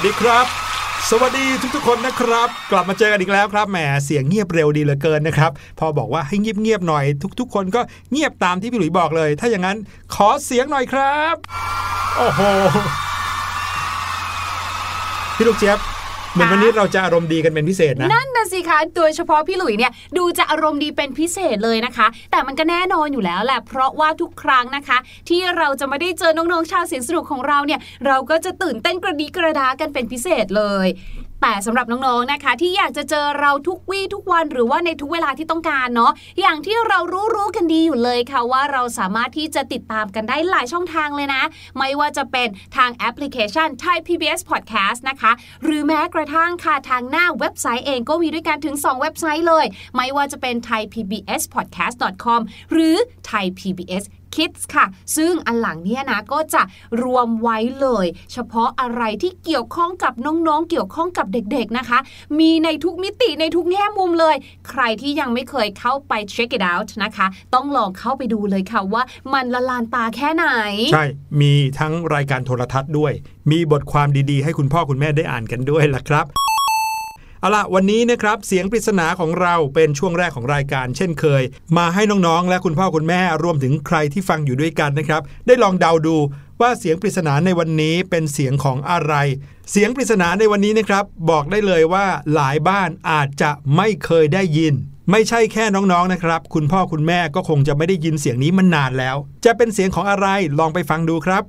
สวัสดีครับสสวัสดีทุกๆคนนะครับ กลับมาเจอกันอีกแล้วครับแหมเสียงเงียบเร็วดีเหลือเกินนะครับพอบอกว่าให้เงียบๆหน่อย ทุกๆ คนก็เงียบตามที่พี่หลุยบอกเลย ถ้าอย่างนั้นขอเสียงหน่อยครับ โอ้โหพี่ลูกเจี๊ยบ เหมือนวันนี้เราจะอารมณ์ดีกันเป็นพิเศษนะ นั่นน่ะสิคะโดยเฉพาะพี่หลุยเนี่ยดูจะอารมณ์ดีเป็นพิเศษเลยนะคะ แต่มันก็แน่นอนอยู่แล้วแหละเพราะว่าทุกครั้งนะคะ ที่เราจะไม่ได้เจอน้องๆชาวเสียงสนุกของเราเนี่ย เราก็จะตื่นเต้นกระดีกระดากันเป็นพิเศษเลย แต่สำหรับน้องๆนะคะ ที่อยากจะเจอเราทุกวี่ทุกวันหรือว่าในทุกเวลาที่ต้องการเนาะอย่างที่เรารู้ๆกันดีอยู่เลยค่ะว่าเราสามารถที่จะติดตามกันได้หลายช่องทางเลยนะ ไม่ว่าจะเป็นทางแอปพลิเคชัน Thai PBS Podcast นะคะ หรือแม้กระทั่งค่ะทางหน้าเว็บไซต์เองก็มีด้วยกันถึง 2 เว็บไซต์เลย ไม่ว่าจะเป็น thaipbspodcast.com หรือ Thai PBS Kids ค่ะ ซึ่งอันหลังเนี่ยนะก็จะรวมไว้เลย เฉพาะอะไรที่เกี่ยวข้องกับน้องๆ เกี่ยวข้องกับเด็กๆนะคะ มีในทุกมิติในทุกแง่มุมเลย ใครที่ยังไม่เคยเข้าไป check it out นะคะ ต้องลองเข้าไปดูเลยค่ะว่ามันละลานตาแค่ไหน ใช่ มีทั้งรายการโทรทัศน์ด้วย มีบทความดีๆ ให้คุณพ่อคุณแม่ได้อ่านกันด้วยล่ะครับ เอาล่ะวันนี้นะครับเสียงปริศนาของเราเป็นช่วงแรกของรายการ เช่นเคย มาให้น้องๆ และคุณพ่อคุณแม่รวมถึงใครที่ฟังอยู่ด้วยกันนะครับ ได้ลองเดาดูว่าเสียงปริศนาในวันนี้เป็นเสียงของอะไร เสียงปริศนาในวันนี้นะครับ บอกได้เลยว่าหลายบ้านอาจจะไม่เคยได้ยิน ไม่ใช่แค่น้องๆนะครับ คุณพ่อคุณแม่ก็คงจะไม่ได้ยินเสียงนี้มันนานแล้ว จะเป็นเสียงของอะไรลองไปฟังดูครับ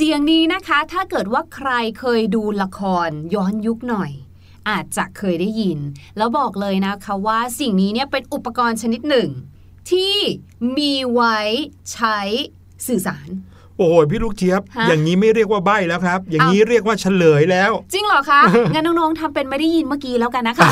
เสียงนี้นะคะ ถ้าเกิดว่าใครเคยดูละครย้อนยุคหน่อย อาจจะเคยได้ยิน แล้วบอกเลยนะคะว่าสิ่งนี้เนี่ยเป็นอุปกรณ์ชนิดหนึ่ง ที่มีไว้ใช้สื่อสาร โอ้โหพี่ลูกเจี๊ยบฮะอย่างนี้ไม่เรียกว่าใบ้แล้วครับ อย่างนี้เรียกว่าเฉลยแล้ว จริงเหรอคะงั้นน้องๆทำเป็นไม่ได้ยินเมื่อกี้แล้วกันนะคะ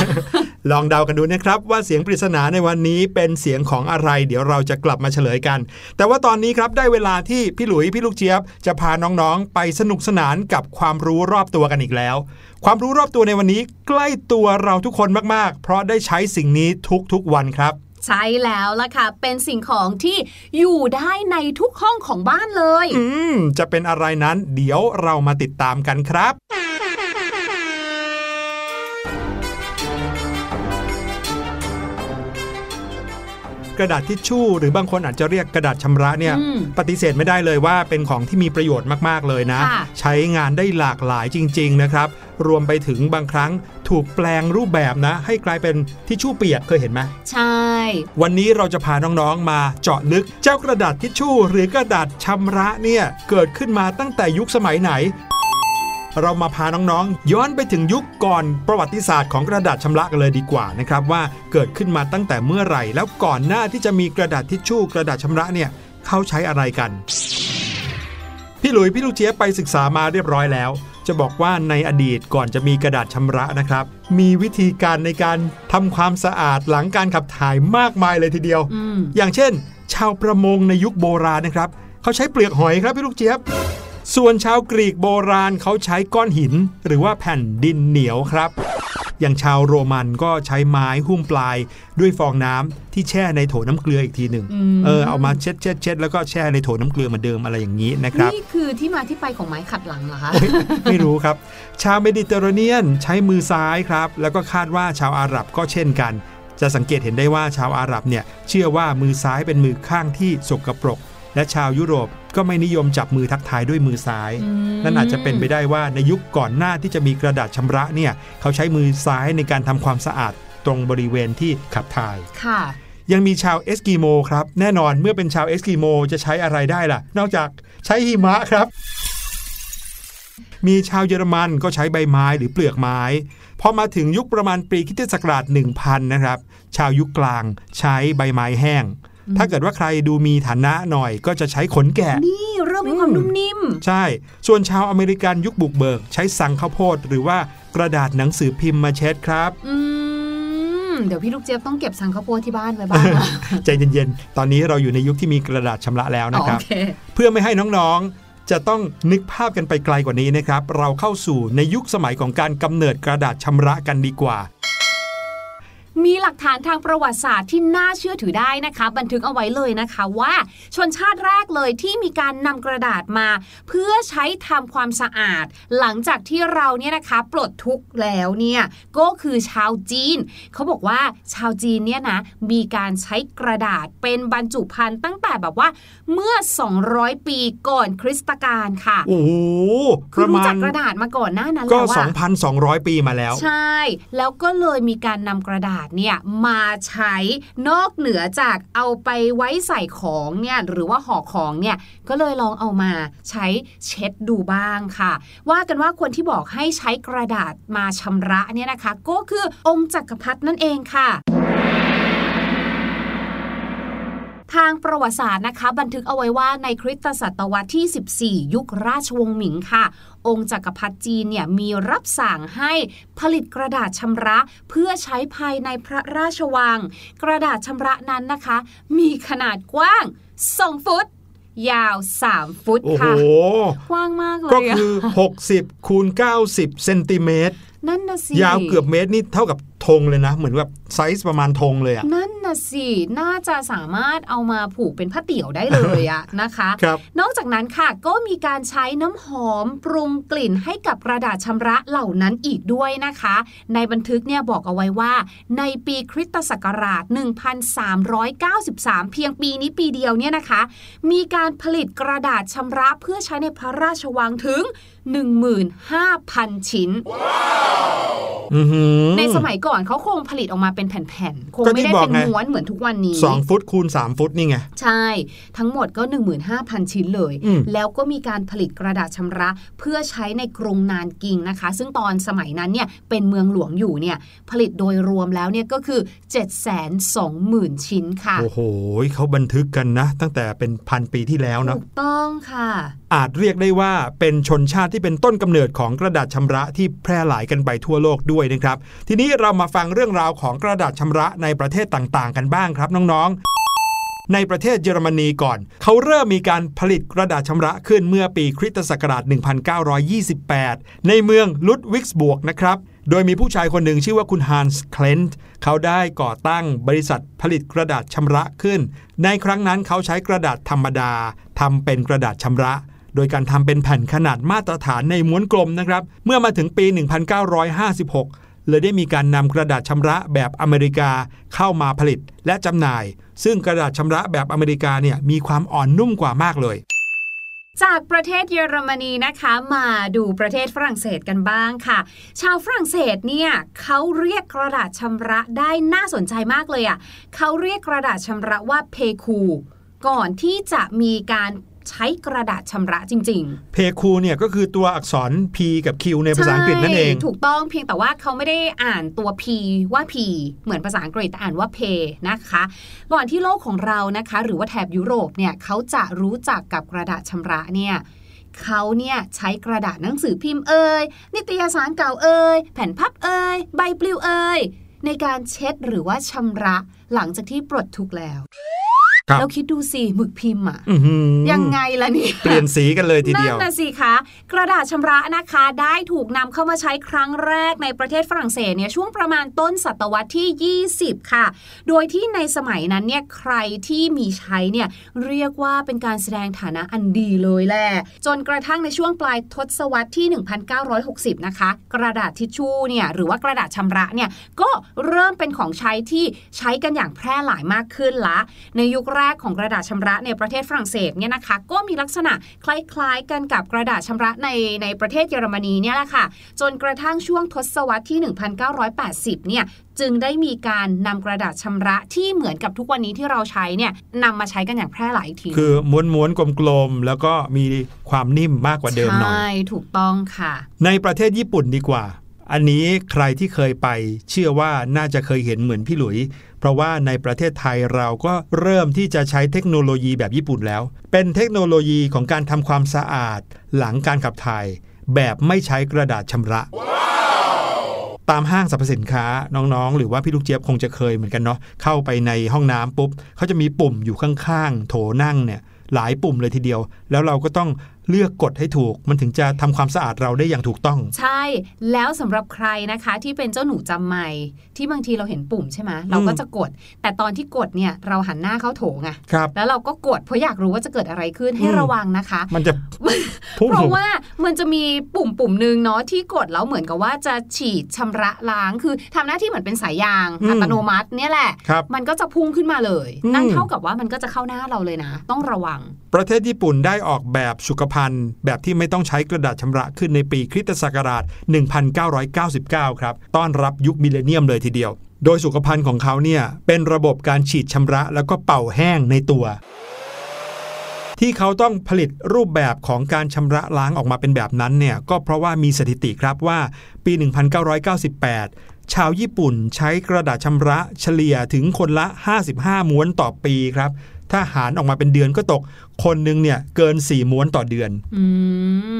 ลองเดากันดูนะครับว่าเสียงปริศนาในวันนี้เป็นเสียงของอะไร เดี๋ยวเราจะกลับมาเฉลยกัน แต่ว่าตอนนี้ครับได้เวลาที่พี่หลุยพี่ลูกเจี๊ยบ จะพาน้องๆ ไปสนุกสนานกับความรู้รอบตัวกันอีกแล้ว ความรู้รอบตัวในวันนี้ใกล้ตัวเราทุกคนมากๆ เพราะได้ใช้สิ่งนี้ทุกๆวันครับ ใช่แล้วล่ะค่ะ เป็นสิ่งของที่อยู่ได้ในทุกห้องของบ้านเลย อืม จะเป็นอะไรนั้นเดี๋ยวเรามาติดตามกันครับกระดาษทิชชู่หรือบางคนอาจจะเรียกกระดาษชำระเนี่ยอืมปฏิเสธไม่ได้เลยว่าเป็นของที่มีประโยชน์มากๆเลยนะค่ะใช้งานได้หลากหลายจริง ๆ นะครับ รวมไปถึงบางครั้งถูกแปลงรูปแบบนะ ให้กลายเป็นทิชชู่เปียกเคยเห็นไหมใช่ วันนี้เราจะพาน้องๆมาเจาะลึกเจ้ากระดาษทิชชู่ หรือกระดาษชำระเนี่ยเกิดขึ้นมาตั้งแต่ยุคสมัยไหนเรามาพาน้องๆ ย้อนไปถึงยุคก่อนประวัติศาสตร์ของกระดาษชำระกันเลยดีกว่านะครับว่าเกิดขึ้นมาตั้งแต่เมื่อไหร่ แล้วก่อนหน้าที่จะมีกระดาษทิชชู่ กระดาษชำระเนี่ยเขาใช้อะไรกัน พี่หลุยพี่ลูกเจี๊ยบไปศึกษามาเรียบร้อยแล้ว จะบอกว่าในอดีตก่อนจะมีกระดาษชำระนะครับ มีวิธีการในการทำความสะอาดหลังการขับถ่ายมากมายเลยทีเดียวอืมอย่างเช่น ชาวประมงในยุคโบราณนะครับเขาใช้เปลือกหอยครับพี่ลูกเจี๊ยบ ส่วนชาวกรีกโบราณเขาใช้ก้อนหิน หรือว่าแผ่นดินเหนียวครับ อย่างชาวโรมันก็ใช้ไม้หุ้มปลายด้วยฟองน้ำที่แช่ในโถน้ำเกลืออีกทีหนึ่งอืมเออเอามาเช็ดเช็ดเช็ดแล้วก็แช่ในโถน้ำเกลือเหมือนเดิมอะไรอย่างนี้นะครับนี่คือที่มาที่ไปของไม้ขัดหลังเหรอคะไม่รู้ครับ ชาวเมดิเตอร์เรเนียนใช้มือซ้ายครับ แล้วก็คาดว่าชาวอาหรับก็เช่นกัน จะสังเกตเห็นได้ว่าชาวอาหรับเนี่ยเชื่อว่ามือซ้ายเป็นมือข้างที่สกปรก และชาวยุโรปก็ไม่นิยมจับมือทักทายด้วยมือซ้ายอืมนั่นอาจจะเป็นไปได้ว่าในยุคก่อนหน้าที่จะมีกระดาษชำระเนี่ยเขาใช้มือซ้ายในการทำความสะอาดตรงบริเวณที่ขับถ่ายค่ะยังมีชาวเอสกิโมครับ แน่นอนเมื่อเป็นชาวเอสกิโมจะใช้อะไรได้ล่ะ นอกจากใช้หิมะครับ มีชาวเยอรมันก็ใช้ใบไม้หรือเปลือกไม้ พอมาถึงยุคประมาณปีคริสตศักราช 1000 นะครับ ชาวยุคกลางใช้ใบไม้แห้ง ถ้าเกิดว่าใครดูมีฐานะหน่อยก็จะใช้ขนแกะ นี่เริ่มมีความนุ่มนิ่ม ใช่ ส่วนชาวอเมริกันยุคบุกเบิก ใช้สังข้าวโพดหรือว่ากระดาษหนังสือพิมพ์มาเช็ดครับอืมเดี๋ยวพี่ลูกเจี๊ยบต้องเก็บสังข้าวโพดที่บ้านไว้บ้างนะใจเย็นๆ ตอนนี้เราอยู่ในยุคที่มีกระดาษชำระแล้วนะครับโอเคเพื่อไม่ให้น้องๆ จะต้องนึกภาพกันไปไกลกว่านี้นะครับ เราเข้าสู่ในยุคสมัยของการกำเนิดกระดาษชำระกันดีกว่า มีหลักฐานทางประวัติศาสตร์ที่น่าเชื่อถือได้นะคะ บันทึกเอาไว้เลยนะคะว่า ชนชาติแรกเลยที่มีการนำกระดาษมา เพื่อใช้ทำความสะอาด หลังจากที่เราเนี่ยนะคะปลดทุกข์แล้วเนี่ยก็คือชาวจีน เขาบอกว่าชาวจีนเนี่ยนะมีการใช้กระดาษเป็นบรรจุภัณฑ์ตั้งแต่แบบว่าเมื่อ 200 ปีก่อนคริสตกาลค่ะโอ้โหปคือระรู้มาจัณกกระดาษมาก่อนหน้านั้นก็แล้วอะ2,200 ปีมาแล้ว ใช่ แล้วก็เลยมีการนำกระดาษเนี่ยมาใช้นอกเหนือจากเอาไปไว้ใส่ของเนี่ยหรือว่าห่อของเนี่ยก็เลยลองเอามาใช้เช็ดดูบ้างค่ะ ว่ากันว่าคนที่บอกให้ใช้กระดาษมาชำระเนี่ยนะคะ ก็คือองค์จักรพรรดินั่นเองค่ะ ทางประวัติศาสตร์นะคะ บันทึกเอาไว้ว่าในคริสตศตวรรษที่ 14 ยุคราชวงศ์หมิงค่ะ องค์จักรพรรดิจีนเนี่ยมีรับสั่งให้ผลิตกระดาษชำระเพื่อใช้ภายในพระราชวัง กระดาษชำระนั้นนะคะ มีขนาดกว้าง 2 ฟุตยาว 3 ฟุตโอ้โหค่ะกว้างมากเลย ก็อะคือ 60คูณ90 เซนติเมตร นั่นนะสิยาวเกือบเมตรนี่เท่ากับธงเลยนะ เหมือนแบบไซส์ประมาณธงเลยอะนั่นนะสิน่าจะสามารถเอามาผูกเป็นผ้าเตี๋ยวได้เลยอะนะคะครับนอกจากนั้นค่ะก็มีการใช้น้ำหอมปรุงกลิ่นให้กับกระดาษชำระเหล่านั้นอีกด้วยนะคะ ในบันทึกเนี่ยบอกเอาไว้ว่า ในปีคริสตศักราช 1393 เพียงปีนี้ปีเดียวเนี่ยนะคะ มีการผลิตกระดาษชำระเพื่อใช้ในพระราชวังถึง 15,000 ชิ้นอื้อหือในสมัยก่อนเขาคงผลิตออกมาเป็นแผ่นๆ คงก็ไม่ที่ได้บอกเป็นไงม้วนเหมือนทุกวันนี้สองฟุตคูณ 3 ฟุตนี่ไง ใช่ ทั้งหมดก็ 15,000 ชิ้นเลยอืมแล้วก็มีการผลิตกระดาษชำระ เพื่อใช้ในกรุงนานกิงนะคะ ซึ่งตอนสมัยนั้นเนี่ยเป็นเมืองหลวงอยู่เนี่ยผลิตโดยรวมแล้วเนี่ยก็คือ 720,000 ชิ้นค่ะ โอ้โหเขาบันทึกกันนะ ตั้งแต่เป็นพันปีที่แล้วเนาะถูกต้องค่ะอาจเรียกได้ว่าเป็นชนชาติที่เป็นต้นกำเนิดของกระดาษชำระที่แพร่หลายกันไปทั่วโลกด้วยนะครับ ทีนี้เรามาฟังเรื่องราวของกระดาษชำระในประเทศต่างๆ กันบ้างครับน้องๆ ในประเทศเยอรมนีก่อน เขาเริ่มมีการผลิตกระดาษชำระขึ้นเมื่อปีคริสตศักราช 1928 ในเมืองลุดวิกส์บวกนะครับโดยมีผู้ชายคนหนึ่งชื่อว่าคุณฮันส์เคลนต์เขาได้ก่อตั้งบริษัทผลิตกระดาษชำระขึ้น ในครั้งนั้นเขาใช้กระดาษธรรมดาทำเป็นกระดาษชำระ โดยการทำเป็นแผ่นขนาดมาตรฐานในม้วนกลมนะครับ เมื่อมาถึงปี 1956 เลยได้มีการนำกระดาษชำระแบบอเมริกาเข้ามาผลิตและจำหน่าย ซึ่งกระดาษชำระแบบอเมริกาเนี่ยมีความอ่อนนุ่มกว่ามากเลยจากประเทศเยอรมนีนะคะมาดูประเทศฝรั่งเศสกันบ้างค่ะ ชาวฝรั่งเศสเนี่ยเขาเรียกกระดาษชำระได้น่าสนใจมากเลยอะ่ะเขาเรียกกระดาษชำระว่าเพคูก่อนที่จะมีการ ใช้กระดาษชำระจริง ๆ เพคูเนี่ยก็คือตัวอักษร P กับ Q ในภาษาอังกฤษนั่นเองใช่ถูกต้องเพียงแต่ว่าเขาไม่ได้อ่านตัว P ว่า P เหมือนภาษาอังกฤษแต่อ่านว่า P นะคะก่อนที่โลกของเรานะคะ หรือว่าแถบยุโรปเนี่ยเขาจะรู้จักกับกระดาษชำระเนี่ยเขาเนี่ยใช้กระดาษหนังสือพิมพ์เอ่ยนิตยสารเก่าเอ่ยแผ่นพับเอ่ยใบปลิวเอ่ยในการเช็ดหรือว่าชำระหลังจากที่ปลดทุกข์แล้วครับ แล้วคิดดูสิหมึกพิมพ์อะอื้อหือยังไงล่ะเนี่ยเปลี่ยนสีกันเลยทีเดียวนั่นน่ะสิคะกระดาษชำระนะคะได้ถูกนำเข้ามาใช้ครั้งแรกในประเทศฝรั่งเศสเนี่ยช่วงประมาณต้นศตวรรษที่ 20 ค่ะ โดยที่ในสมัยนั้นเนี่ยใครที่มีใช้เนี่ยเรียกว่าเป็นการแสดงฐานะอันดีเลยแหละจนกระทั่งในช่วงปลายทศวรรษที่ 1960 นะคะ กระดาษทิชชู่เนี่ยหรือว่ากระดาษชำระเนี่ยก็เริ่มเป็นของใช้ที่ใช้กันอย่างแพร่หลายมากขึ้นละ ในยุคแรกของกระดาษชำระในประเทศฝรั่งเศสเนี่ยนะคะ ก็มีลักษณะคล้ายๆกันกับกระดาษชำระในในประเทศเยอรมนีเนี่ยแหละค่ะ จนกระทั่งช่วงทศวรรษที่ 1980 เนี่ยจึงได้มีการนำกระดาษชำระที่เหมือนกับทุกวันนี้ที่เราใช้เนี่ยนำมาใช้กันอย่างแพร่หลายอีกที คือม้วนๆกลมๆแล้วก็มีความนิ่มมากกว่าเดิมหน่อย ใช่ ถูกต้องค่ะ ในประเทศญี่ปุ่นดีกว่า อันนี้ใครที่เคยไปเชื่อว่าน่าจะเคยเห็นเหมือนพี่หลุย เพราะว่าในประเทศไทยเราก็เริ่มที่จะใช้เทคโนโลยีแบบญี่ปุ่นแล้ว เป็นเทคโนโลยีของการทำความสะอาด หลังการขับถ่าย แบบไม่ใช้กระดาษชำระ ตามห้างสรรพสินค้าน้องๆ หรือว่าพี่ลูกเจี๊ยบคงจะเคยเหมือนกันเนาะเข้าไปในห้องน้ำปุ๊บเขาจะมีปุ่มอยู่ข้างๆ โถนั่งเนี่ยหลายปุ่มเลยทีเดียว แล้วเราก็ต้อง เลือกกดให้ถูก มันถึงจะทำความสะอาดเราได้อย่างถูกต้อง ใช่แล้วสำหรับใครนะคะที่เป็นเจ้าหนูจำไม่ที่บางทีเราเห็นปุ่มใช่ไหมเราก็จะกด แต่ตอนที่กดเนี่ยเราหันหน้าเข้าโถงอะครับแล้วเราก็กดเพราะอยากรู้ว่าจะเกิดอะไรขึ้นให้อืมระวังนะคะ มันจะพุ่งเพราะว่ามันจะมีปุ่มปุ่มหนึ่งเนาะที่กดแล้วเหมือนกับว่าจะฉีดชำระล้างคือทำหน้าที่เหมือนเป็นสายยางอืมอัตโนมัติเนี่ยแหละครับมันก็จะพุ่งขึ้นมาเลยอืมนั่นเท่ากับว่ามันก็จะเข้าหน้าเราเลยนะ ต้องระวัง ประเทศญี่ปุ่นได้ออกแบบสุขภัณฑ์ แบบที่ไม่ต้องใช้กระดาษชำระขึ้นในปีคริสตศักราช 1999 ครับ ต้อนรับยุคมิเลเนียมเลยทีเดียว โดยสุขภัณฑ์ของเขาเนี่ย เป็นระบบการฉีดชำระแล้วก็เป่าแห้งในตัวที่เขาต้องผลิตรูปแบบของการชำระล้างออกมาเป็นแบบนั้นเนี่ยก็เพราะว่ามีสถิติครับว่าปี 1998 ชาวญี่ปุ่นใช้กระดาษชำระเฉลี่ยถึงคนละ 55 ม้วนต่อปีครับ ถ้าหารออกมาเป็นเดือนก็ตก คนหนึ่งเนี่ยเกิน 4 ม้วนต่อเดือนอื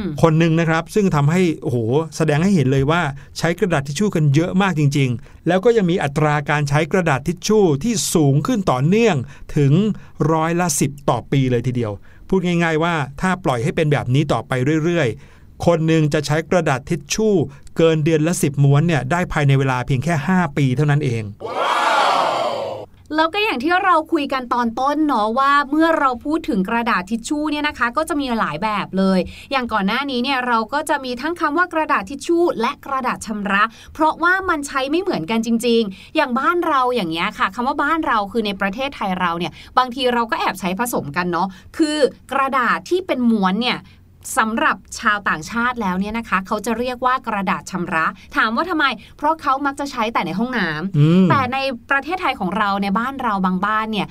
มคนหนึ่งนะครับ ซึ่งทำให้โอ้โหแสดงให้เห็นเลยว่าใช้กระดาษทิชชู่กันเยอะมากจริง ๆ แล้วก็ยังมีอัตราการใช้กระดาษทิชชู่ที่สูงขึ้นต่อเนื่องถึงร้อยละ10 ต่อปีเลยทีเดียว พูดง่าย ๆ ว่าถ้าปล่อยให้เป็นแบบนี้ต่อไปเรื่อยๆ คนหนึ่งจะใช้กระดาษทิชชู่ เกินเดือนละ 10 ม้วนเนี่ยได้ภายในเวลาเพียงแค่ 5 ปีเท่านั้นเอง แล้วก็อย่างที่เราคุยกันตอนต้นเนาะว่าเมื่อเราพูดถึงกระดาษทิชชู่เนี่ยนะคะ ก็จะมีหลายแบบเลย อย่างก่อนหน้านี้เนี่ยเราก็จะมีทั้งคำว่ากระดาษทิชชู่ และกระดาษชำระ เพราะว่ามันใช้ไม่เหมือนกันจริง ๆ อย่างบ้านเราอย่างเงี้ยค่ะคำว่าบ้านเราคือในประเทศไทยเราเนี่ยบางทีเราก็แอบใช้ผสมกันเนาะคือกระดาษที่เป็นม้วนเนี่ย สำหรับชาวต่างชาติแล้วเนี่ยนะคะ เขาจะเรียกว่ากระดาษชำระ ถามว่าทำไม เพราะเขามักจะใช้แต่ในห้องน้ำอืมแต่ในประเทศไทยของเราในบ้านเราบางบ้านเนี่ย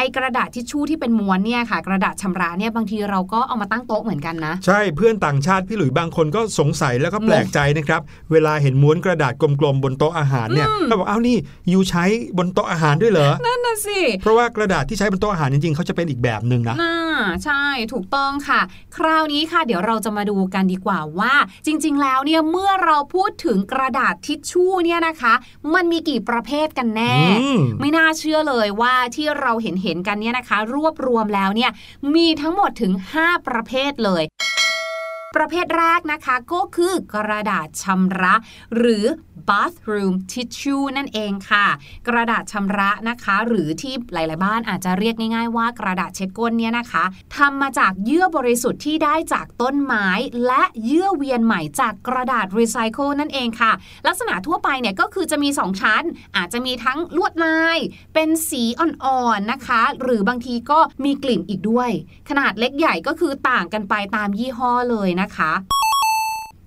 ไอกระดาษทิชชู่ที่เป็นม้วนเนี่ยค่ะ กระดาษชำระเนี่ยบางทีเราก็เอามาตั้งโต๊ะเหมือนกันนะ ใช่เพื่อนต่างชาติพี่หลุยบางคนก็สงสัยแล้วก็แปลกใจนะครับ เวลาเห็นม้วนกระดาษกลมๆบนโต๊ะอาหารเนี่ยก็บอกอ้าวนี่ยูใช้บนโต๊ะอาหารด้วยเหรอนั่นน่ะสิเพราะว่ากระดาษที่ใช้บนโต๊ะอาหารจริงๆเขาจะเป็นอีกแบบหนึ่งนะน่าใช่ถูกต้องค่ะ คราวนี้ค่ะเดี๋ยวเราจะมาดูกันดีกว่าว่า จริง ๆ แล้วเนี่ยเมื่อเราพูดถึงกระดาษทิชชู่เนี่ยนะคะ มันมีกี่ประเภทกันแน่อืมไม่น่าเชื่อเลยว่าที่เราเห็นเห็นๆกันเนี่ยนะคะ รวบรวมแล้วเนี่ยมีทั้งหมดถึง 5 ประเภทเลย ประเภทแรกนะคะก็คือกระดาษชำระ หรือ bathroom tissue นั่นเองค่ะ กระดาษชำระนะคะ หรือที่หลาย ๆ บ้านอาจจะเรียกง่าย ๆ ว่ากระดาษเช็ดก้นเนี่ยนะคะทำมาจากเยื่อบริสุทธิ์ที่ได้จากต้นไม้ และเยื่อเวียนใหม่จากกระดาษรีไซเคิลนั่นเองค่ะ ลักษณะทั่วไปเนี่ยก็คือจะมี 2 ชั้น อาจจะมีทั้งลวดลาย เป็นสีอ่อน ๆ นะคะ หรือบางทีก็มีกลิ่นอีกด้วย ขนาดเล็กใหญ่ก็คือต่างกันไปตามยี่ห้อเลยนะคะ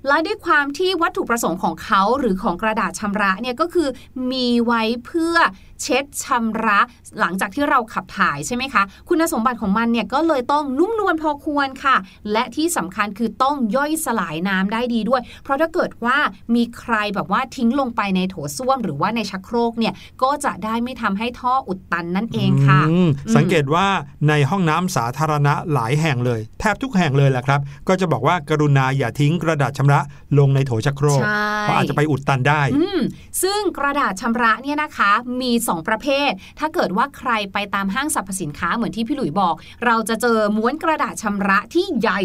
และด้วยความที่วัตถุประสงค์ของเขาหรือของกระดาษชำระเนี่ยก็คือมีไว้เพื่อเช็ดชำระหลังจากที่เราขับถ่ายใช่ไหมคะ คุณสมบัติของมันเนี่ยก็เลยต้องนุ่มนวลพอควรค่ะ และที่สำคัญคือต้องย่อยสลายน้ำได้ดีด้วย เพราะถ้าเกิดว่ามีใครแบบว่าทิ้งลงไปในโถส้วม หรือว่าในชักโครกเนี่ยก็จะได้ไม่ทำให้ท่ออุดตันนั่นเองค่ะอืมสังเกตว่าในห้องน้ำสาธารณะหลายแห่งเลย แทบทุกแห่งเลยแหละครับ ก็จะบอกว่ากรุณาอย่าทิ้งกระดาษชำระลงในโถชักโครกใช่เพราะอาจจะไปอุดตันได้อืมซึ่งกระดาษชำระเนี่ยนะคะมี2 ประเภท ถ้าเกิดว่าใครไปตามห้างสรรพสินค้าเหมือนที่พี่หลุยบอก เราจะเจอม้วนกระดาษชำระที่ใหญ่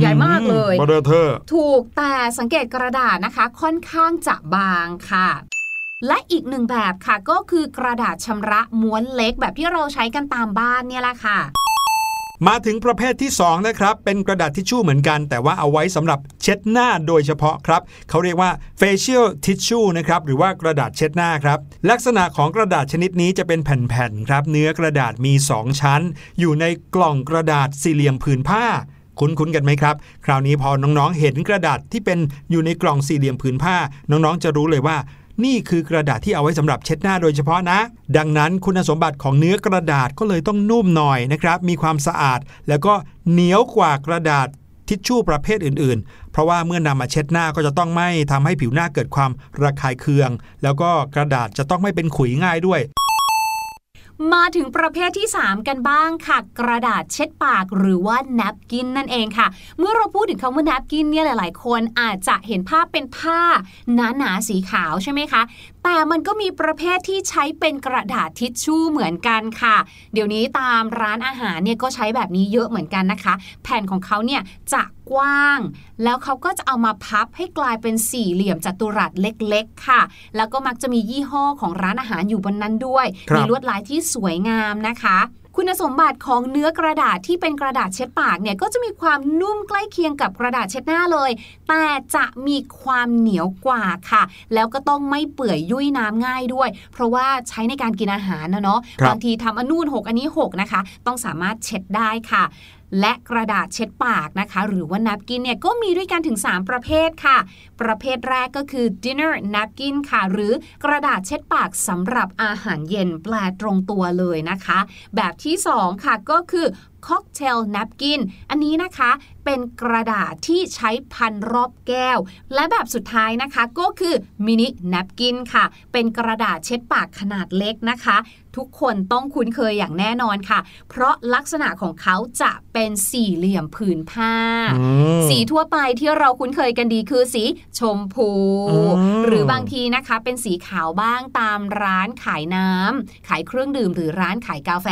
ใหญ่มากเลยบเรอเธอร์ถูกแต่สังเกตกระดาษนะคะ ค่อนข้างจะบางค่ะและอีกหนึ่งแบบค่ะก็คือกระดาษชำระม้วนเล็กแบบที่เราใช้กันตามบ้านเนี่ยแหละค่ะ มาถึงประเภทที่2นะครับเป็นกระดาษทิชชู่เหมือนกัน แต่ว่าเอาไว้สำหรับเช็ดหน้าโดยเฉพาะครับเขาเรียกว่า facial tissue นะครับหรือว่ากระดาษเช็ดหน้าครับลักษณะของกระดาษชนิดนี้จะเป็นแผ่นๆครับเนื้อกระดาษมี 2 ชั้น อยู่ในกล่องกระดาษสี่เหลี่ยมผืนผ้าคุ้นๆกันไหมครับ คราวนี้พอน้องๆ เห็นกระดาษที่เป็นอยู่ในกล่องสี่เหลี่ยมผืนผ้า น้องๆ จะรู้เลยว่า นี่คือกระดาษที่เอาไว้สำหรับเช็ดหน้าโดยเฉพาะนะ ดังนั้นคุณสมบัติของเนื้อกระดาษก็เลยต้องนุ่มหน่อยนะครับ มีความสะอาด แล้วก็เหนียวกว่ากระดาษทิชชู่ประเภทอื่น ๆ เพราะว่าเมื่อนำมาเช็ดหน้าก็จะต้องไม่ทำให้ผิวหน้าเกิดความระคายเคือง แล้วก็กระดาษจะต้องไม่เป็นขุยง่ายด้วย มาถึงประเภทที่ 3 กันบ้างค่ะ กระดาษเช็ดปากหรือว่านับกินนั่นเองค่ะ เมื่อเราพูดถึงคำว่านับกินเนี่ยหลาย ๆ คนอาจจะเห็นภาพเป็นผ้าหนาๆสีขาวใช่ไหมคะ แต่มันก็มีประเภทที่ใช้เป็นกระดาษทิชชู่เหมือนกันค่ะ เดี๋ยวนี้ตามร้านอาหารเนี่ยก็ใช้แบบนี้เยอะเหมือนกันนะคะ แผ่นของเขาเนี่ยจะกว้าง แล้วเขาก็จะเอามาพับให้กลายเป็นสี่เหลี่ยมจัตุรัสเล็กๆ ค่ะ แล้วก็มักจะมียี่ห้อของร้านอาหารอยู่บนนั้นด้วยครับมีลวดลายที่สวยงามนะคะ คุณสมบัติของเนื้อกระดาษที่เป็นกระดาษเช็ดปากเนี่ยก็จะมีความนุ่มใกล้เคียงกับกระดาษเช็ดหน้าเลย แต่จะมีความเหนียวกว่าค่ะ แล้วก็ต้องไม่เปื่อยยุ่ยน้ำง่ายด้วย เพราะว่าใช้ในการกินอาหารนะเนาะครับบางทีทำอันนู่นหกอันนี้หกนะคะ ต้องสามารถเช็ดได้ค่ะ และกระดาษเช็ดปากนะคะ หรือว่านับกินเนี่ยก็มีด้วยกันถึง 3 ประเภทค่ะ ประเภทแรกก็คือ dinner napkin ค่ะ หรือกระดาษเช็ดปากสำหรับอาหารเย็นแปลตรงตัวเลยนะคะ แบบที่ 2 ค่ะก็คือ cocktail napkin อันนี้นะคะเป็นกระดาษที่ใช้พันรอบแก้ว และแบบสุดท้ายนะคะก็คือ mini napkin ค่ะ เป็นกระดาษเช็ดปากขนาดเล็กนะคะ ทุกคนต้องคุ้นเคยอย่างแน่นอนค่ะ เพราะลักษณะของเขาจะเป็นสี่เหลี่ยมผืนผ้าอืมสีทั่วไปที่เราคุ้นเคยกันดีคือสีชมพูอืมหรือบางทีนะคะเป็นสีขาวบ้างตามร้านขายน้ำขายเครื่องดื่มหรือร้านขายกาแฟ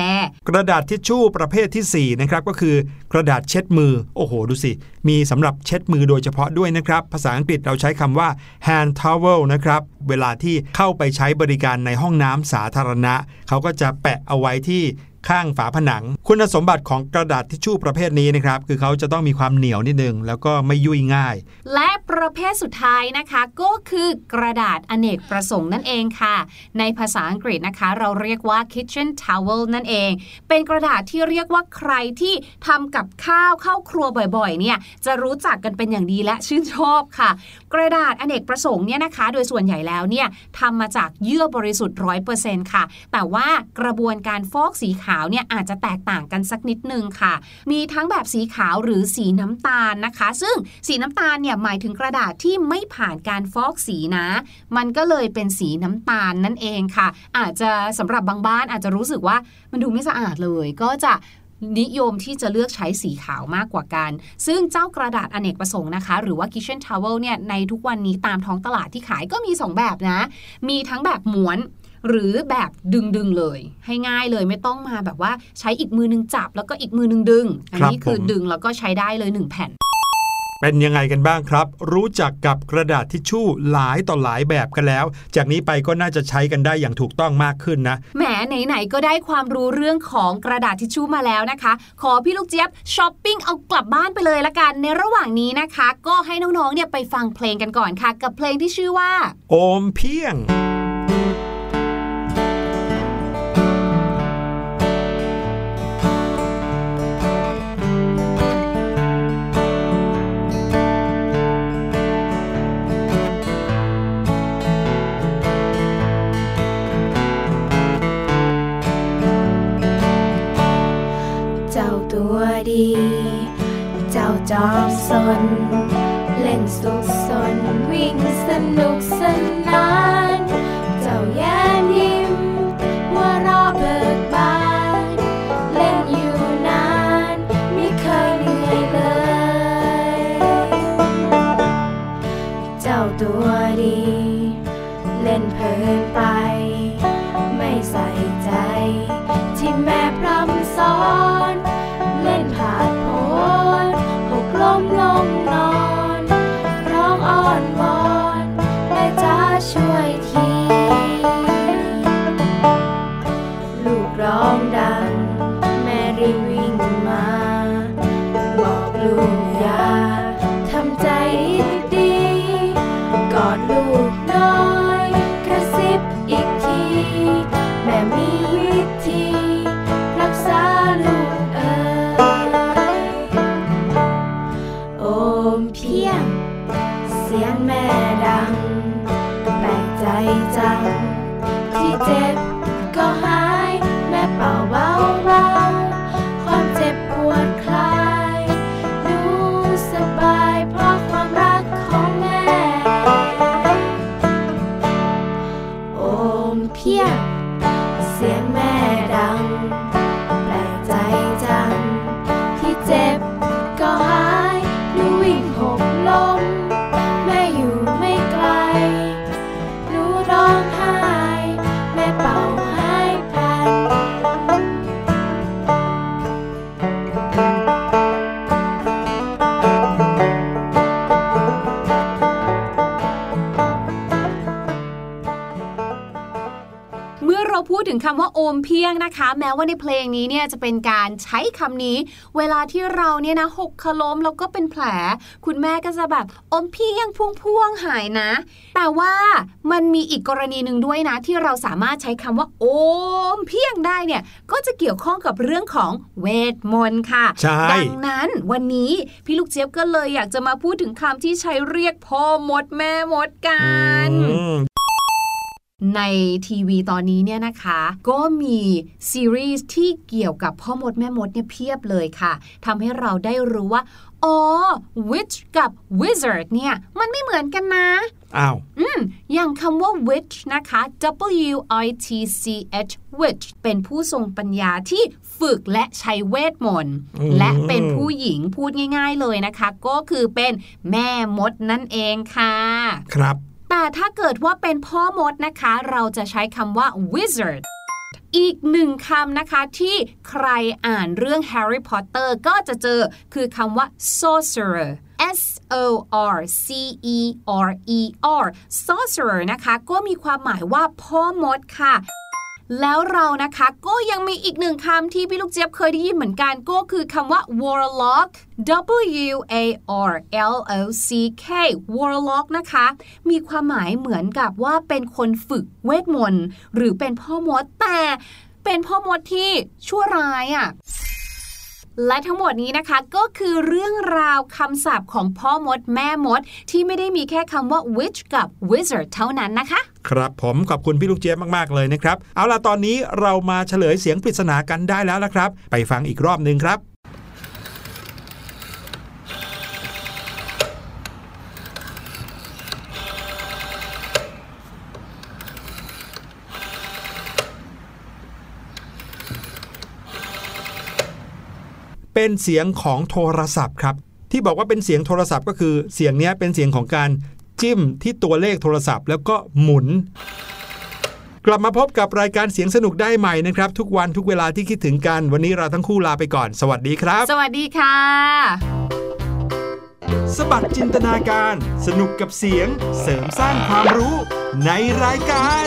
กระดาษทิชชู่ประเภทที่4นะครับก็คือกระดาษเช็ดมือ โอ้โห ดูสิ มีสำหรับเช็ดมือโดยเฉพาะด้วยนะครับ ภาษาอังกฤษเราใช้คำว่า hand towel นะครับ เวลาที่เข้าไปใช้บริการในห้องน้ำสาธารณะ เขาก็จะแปะเอาไว้ที่ ข้างฝาผนัง คุณสมบัติของกระดาษทิชชู่ประเภทนี้นะครับ คือเขาจะต้องมีความเหนียวนิดนึง แล้วก็ไม่ยุ่ยง่าย และประเภทสุดท้ายนะคะก็คือกระดาษอเนกประสงค์นั่นเองค่ะ ในภาษาอังกฤษนะคะ เราเรียกว่า kitchen towel นั่นเอง เป็นกระดาษที่เรียกว่าใครที่ทำกับข้าวเข้าครัวบ่อยๆ เนี่ยจะรู้จักกันเป็นอย่างดีและชื่นชอบค่ะ กระดาษอเนกประสงค์เนี่ยนะคะ โดยส่วนใหญ่แล้วเนี่ยทำมาจากเยื่อบริสุทธิ์ร้อยเปอร์เซ็นต์ค่ะ แต่ว่ากระบวนการฟอกสีขาวเนี่ยอาจจะแตกต่างกันสักนิดนึงค่ะ มีทั้งแบบสีขาวหรือสีน้ำตาลนะคะ ซึ่งสีน้ำตาลเนี่ยหมายถึงกระดาษที่ไม่ผ่านการฟอกสีนะ มันก็เลยเป็นสีน้ำตาลนั่นเองค่ะ อาจจะสำหรับบางบ้านอาจจะรู้สึกว่ามันดูไม่สะอาดเลย ก็จะนิยมที่จะเลือกใช้สีขาวมากกว่ากัน ซึ่งเจ้ากระดาษอเนกประสงค์นะคะ หรือว่า kitchen towel เนี่ย ในทุกวันนี้ตามท้องตลาดที่ขายก็มี 2 แบบนะ มีทั้งแบบม้วน หรือแบบดึงดึงๆเลย ให้ง่ายเลยไม่ต้องมาแบบว่าใช้อีกมือนึงจับ แล้วก็อีกมือนึงดึง อันนี้ครับคือผมดึงแล้วก็ใช้ได้เลยหนึ่งแผ่นเป็นยังไงกันบ้างครับ รู้จักกับกระดาษทิชชู่หลายต่อหลายแบบกันแล้ว จากนี้ไปก็น่าจะใช้กันได้อย่างถูกต้องมากขึ้นนะแหมไหนๆก็ได้ความรู้เรื่องของกระดาษทิชชู่มาแล้วนะคะ ขอพี่ลูกเจี๊ยบช้อปปิ้งเอากลับบ้านไปเลยละกัน ในระหว่างนี้นะคะ ก็ให้น้องๆเนี่ยไปฟังเพลงกันก่อนค่ะ กับเพลงที่ชื่อว่า โอมเพียง อมส สียงแม่ดัง แปลกใจจังที่เจ็บ เมื่อเราพูดถึงคำว่าโอมเพียงนะคะ แม้ว่าในเพลงนี้เนี่ยจะเป็นการใช้คำนี้ เวลาที่เราเนี่ยนะหกขล้มแล้วก็เป็นแผล คุณแม่ก็จะแบบอมเพียงพวงพวงๆหายนะ แต่ว่ามันมีอีกกรณีหนึ่งด้วยนะ ที่เราสามารถใช้คำว่าโอมเพียงได้เนี่ยก็จะเกี่ยวข้องกับเรื่องของเวทมนต์ค่ะใช่ดังนั้นวันนี้พี่ลูกเจี๊ยบก็เลยอยากจะมาพูดถึงคำที่ใช้เรียกพ่อมดแม่มดกันอืม ในทีวีตอนนี้เนี่ยนะคะ ก็มีซีรีส์ที่เกี่ยวกับพ่อมดแม่มดเนี่ยเพียบเลยค่ะทำให้เราได้รู้ว่า อ๋อ witch กับ wizard เนี่ย มันไม่เหมือนกันนะ อ้าว อืม อย่างคำว่า witch นะคะ W I T C H witch เป็นผู้ทรงปัญญาที่ฝึกและใช้เวทมนต์อืมและเป็นผู้หญิงพูดง่าย ๆเลยนะคะ ก็คือเป็นแม่มดนั่นเองค่ะ ครับ แต่ถ้าเกิดว่าเป็นพ่อมดนะคะ เราจะใช้คำว่า wizard อีกหนึ่งคำนะคะที่ใครอ่านเรื่อง Harry Potter ก็จะเจอคือคำว่า sorcerer S O R C E R E R sorcerer นะคะ ก็มีความหมายว่าพ่อมดค่ะ แล้วเรานะคะก็ยังมีอีกหนึ่งคำที่พี่ลูกเจี๊ยบเคยได้ยินเหมือนกันก็คือคำว่า warlock W A R L O C K warlock นะคะ มีความหมายเหมือนกับว่าเป็นคนฝึกเวทมนต์หรือเป็นพ่อมดแต่เป็นพ่อมดที่ชั่วร้ายอะ่ะ และทั้งหมดนี้นะคะก็คือเรื่องราวคำศัพท์ของพ่อมดแม่มด ที่ไม่ได้มีแค่คำว่า witch กับ wizard เท่านั้นนะคะ ครับผมขอบคุณพี่ลูกเจี๊ยบมาก ๆ เลยนะครับ เอาล่ะตอนนี้เรามาเฉลยเสียงปริศนากันได้แล้วละครับ ไปฟังอีกรอบหนึ่งครับ เป็นเสียงของโทรศัพท์ครับที่บอกว่าเป็นเสียงโทรศัพท์ก็คือเสียงเนี้ยเป็นเสียงของการจิ้มที่ตัวเลขโทรศัพท์ แล้วก็หมุน กลับมาพบกับรายการเสียงสนุกได้ใหม่นะครับ ทุกวันทุกเวลาที่คิดถึงกัน วันนี้เราทั้งคู่ลาไปก่อน สวัสดีครับ สวัสดีค่ะ สบัดจินตนาการ สนุกกับเสียง เสริมสร้างความรู้ในรายการ